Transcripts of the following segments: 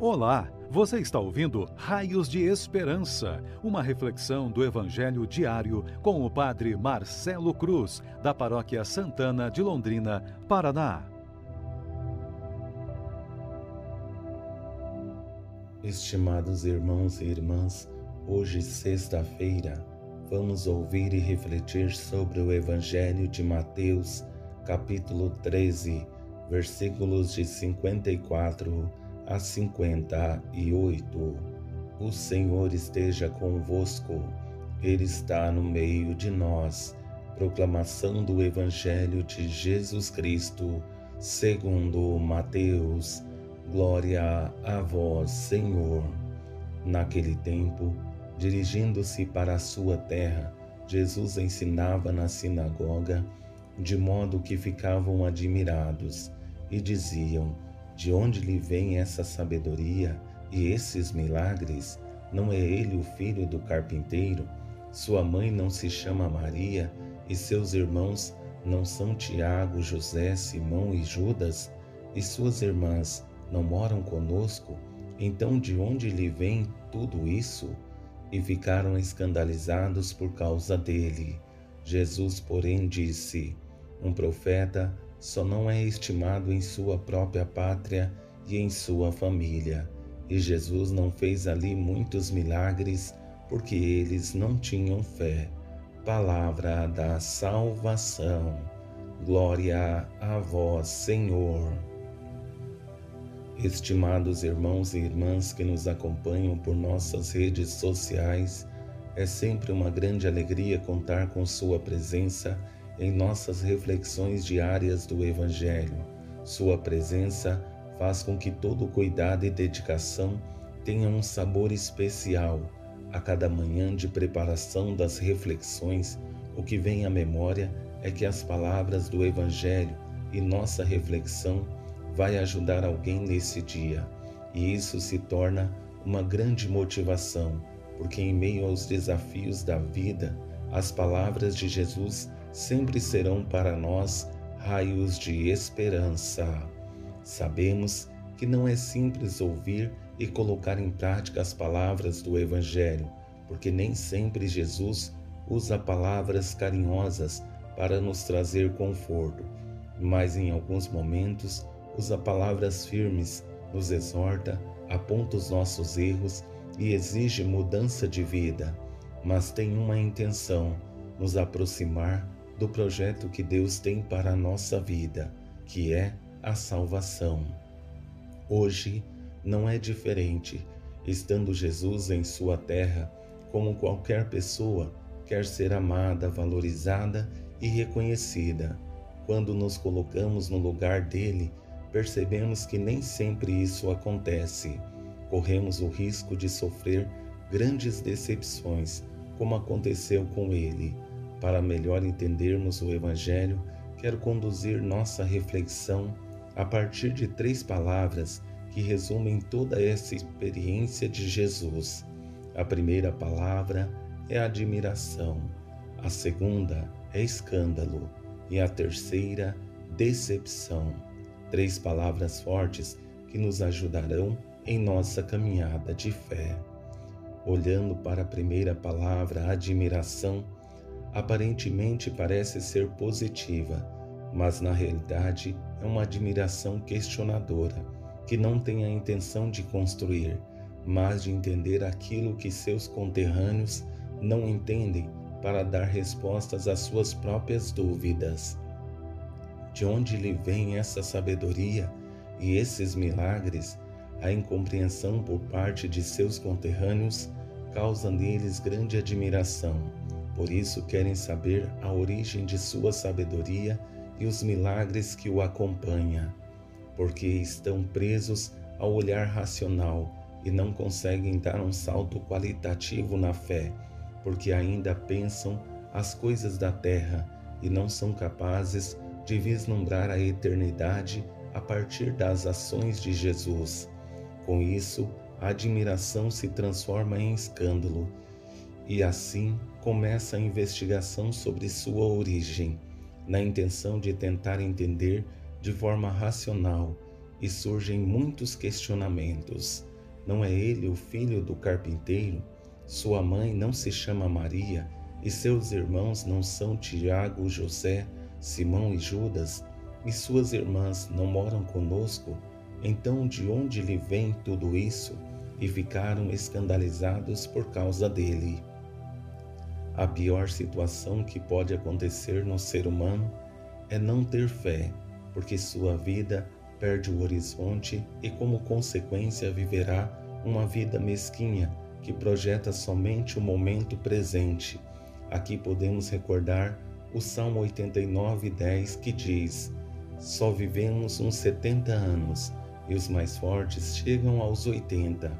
Olá, você está ouvindo Raios de Esperança, uma reflexão do Evangelho diário com o Padre Marcelo Cruz, da Paróquia Santana de Londrina, Paraná. Estimados irmãos e irmãs, hoje, sexta-feira, vamos ouvir e refletir sobre o Evangelho de Mateus, capítulo 13, versículos de 54 a 58. O Senhor esteja convosco, Ele está no meio de nós. Proclamação do Evangelho de Jesus Cristo, segundo Mateus. Glória a vós, Senhor. Naquele tempo, dirigindo-se para a sua terra, Jesus ensinava na sinagoga, de modo que ficavam admirados e diziam: de onde lhe vem essa sabedoria e esses milagres? Não é ele o filho do carpinteiro? Sua mãe não se chama Maria e seus irmãos não são Tiago, José, Simão e Judas? E suas irmãs não moram conosco? Então de onde lhe vem tudo isso? E ficaram escandalizados por causa dele. Jesus, porém, disse: Um profeta só não é estimado em sua própria pátria e em sua família. E Jesus não fez ali muitos milagres porque eles não tinham fé. Palavra da salvação. Glória a vós, Senhor. Estimados irmãos e irmãs que nos acompanham por nossas redes sociais, é sempre uma grande alegria contar com Sua presença em nossas reflexões diárias do Evangelho. Sua presença faz com que todo cuidado e dedicação tenha um sabor especial. A cada manhã de preparação das reflexões, o que vem à memória é que as palavras do Evangelho e nossa reflexão vai ajudar alguém nesse dia. E isso se torna uma grande motivação, porque em meio aos desafios da vida, as palavras de Jesus sempre serão para nós raios de esperança. Sabemos que não é simples ouvir e colocar em prática as palavras do Evangelho, porque nem sempre Jesus usa palavras carinhosas para nos trazer conforto, mas em alguns momentos usa palavras firmes, nos exorta, aponta os nossos erros e exige mudança de vida, mas tem uma intenção: nos aproximar do projeto que Deus tem para a nossa vida, que é a salvação. Hoje não é diferente, estando Jesus em sua terra, como qualquer pessoa quer ser amada, valorizada e reconhecida. Quando nos colocamos no lugar dele, percebemos que nem sempre isso acontece. Corremos o risco de sofrer grandes decepções, como aconteceu com ele. Para melhor entendermos o Evangelho, quero conduzir nossa reflexão a partir de três palavras que resumem toda essa experiência de Jesus. A primeira palavra é admiração, a segunda é escândalo e a terceira, decepção. Três palavras fortes que nos ajudarão em nossa caminhada de fé. Olhando para a primeira palavra, admiração, aparentemente parece ser positiva, mas na realidade é uma admiração questionadora, que não tem a intenção de construir, mas de entender aquilo que seus conterrâneos não entendem para dar respostas às suas próprias dúvidas. De onde lhe vem essa sabedoria e esses milagres? A incompreensão por parte de seus conterrâneos causa neles grande admiração por isso querem saber a origem de sua sabedoria e os milagres que o acompanham, porque estão presos ao olhar racional e não conseguem dar um salto qualitativo na fé, porque ainda pensam as coisas da terra e não são capazes de vislumbrar a eternidade a partir das ações de Jesus. Com isso, a admiração se transforma em escândalo e assim começa a investigação sobre sua origem, na intenção de tentar entender de forma racional e surgem muitos questionamentos. Não é ele o filho do carpinteiro? Sua mãe não se chama Maria e seus irmãos não são Tiago, José, Simão e Judas? E suas irmãs não moram conosco? Então de onde lhe vem tudo isso? E ficaram escandalizados por causa dele. A pior situação que pode acontecer no ser humano é não ter fé, porque sua vida perde o horizonte e, como consequência, viverá uma vida mesquinha que projeta somente o momento presente. Aqui podemos recordar o Salmo 89, 10, que diz: Só vivemos uns 70 anos e os mais fortes chegam aos 80,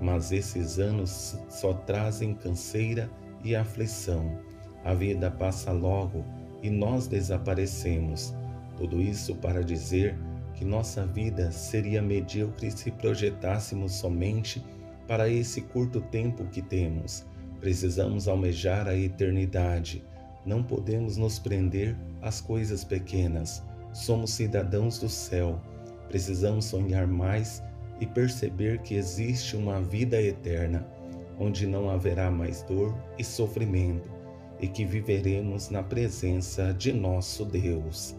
mas esses anos só trazem canseira e aflição. A vida passa logo e nós desaparecemos. Tudo isso para dizer que nossa vida seria medíocre se projetássemos somente para esse curto tempo que temos. Precisamos almejar a eternidade. Não podemos nos prender às coisas pequenas. Somos cidadãos do céu. Precisamos sonhar mais e perceber que existe uma vida eterna, onde não haverá mais dor e sofrimento e que viveremos na presença de nosso Deus.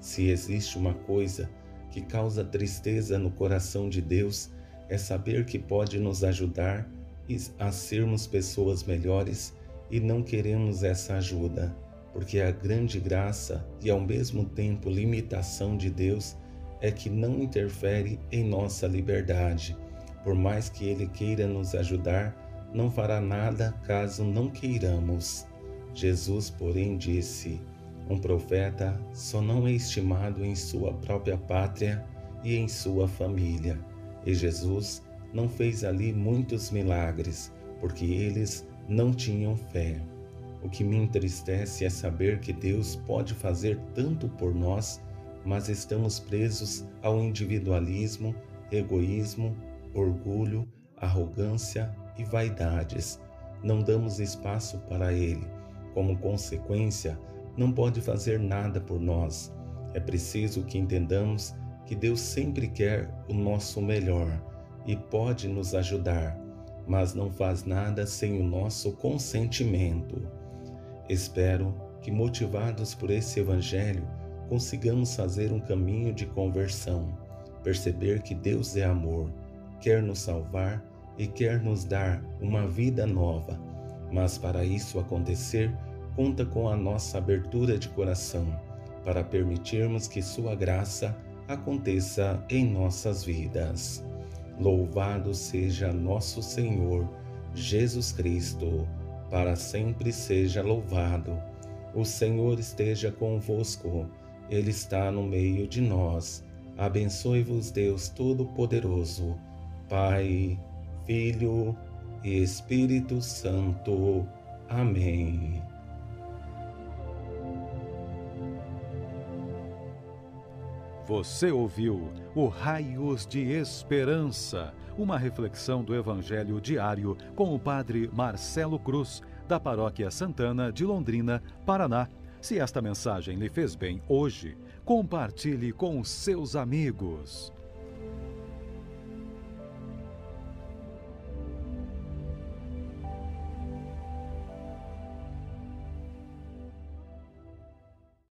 Se existe uma coisa que causa tristeza no coração de Deus, é saber que pode nos ajudar a sermos pessoas melhores e não queremos essa ajuda, porque a grande graça e ao mesmo tempo limitação de Deus é que não interfere em nossa liberdade. Por mais que Ele queira nos ajudar, não fará nada caso não queiramos. Jesus, porém, disse: Um profeta só não é estimado em sua própria pátria e em sua família. E Jesus não fez ali muitos milagres, porque eles não tinham fé. O que me entristece é saber que Deus pode fazer tanto por nós, mas estamos presos ao individualismo, egoísmo, orgulho, arrogância e vaidades. Não damos espaço para Ele. Como consequência, não pode fazer nada por nós. É preciso que entendamos que Deus sempre quer o nosso melhor e pode nos ajudar, mas não faz nada sem o nosso consentimento. Espero que, motivados por esse Evangelho, consigamos fazer um caminho de conversão, perceber que Deus é amor, quer nos salvar e quer nos dar uma vida nova. Mas para isso acontecer, conta com a nossa abertura de coração, para permitirmos que Sua graça aconteça em nossas vidas. Louvado seja nosso Senhor Jesus Cristo, para sempre seja louvado. O Senhor esteja convosco, Ele está no meio de nós. Abençoe-vos, Deus Todo-Poderoso, Pai Filho e Espírito Santo. Amém. Você ouviu o Raios de Esperança, uma reflexão do Evangelho diário com o Padre Marcelo Cruz, da Paróquia Santana de Londrina, Paraná. Se esta mensagem lhe fez bem hoje, compartilhe com seus amigos.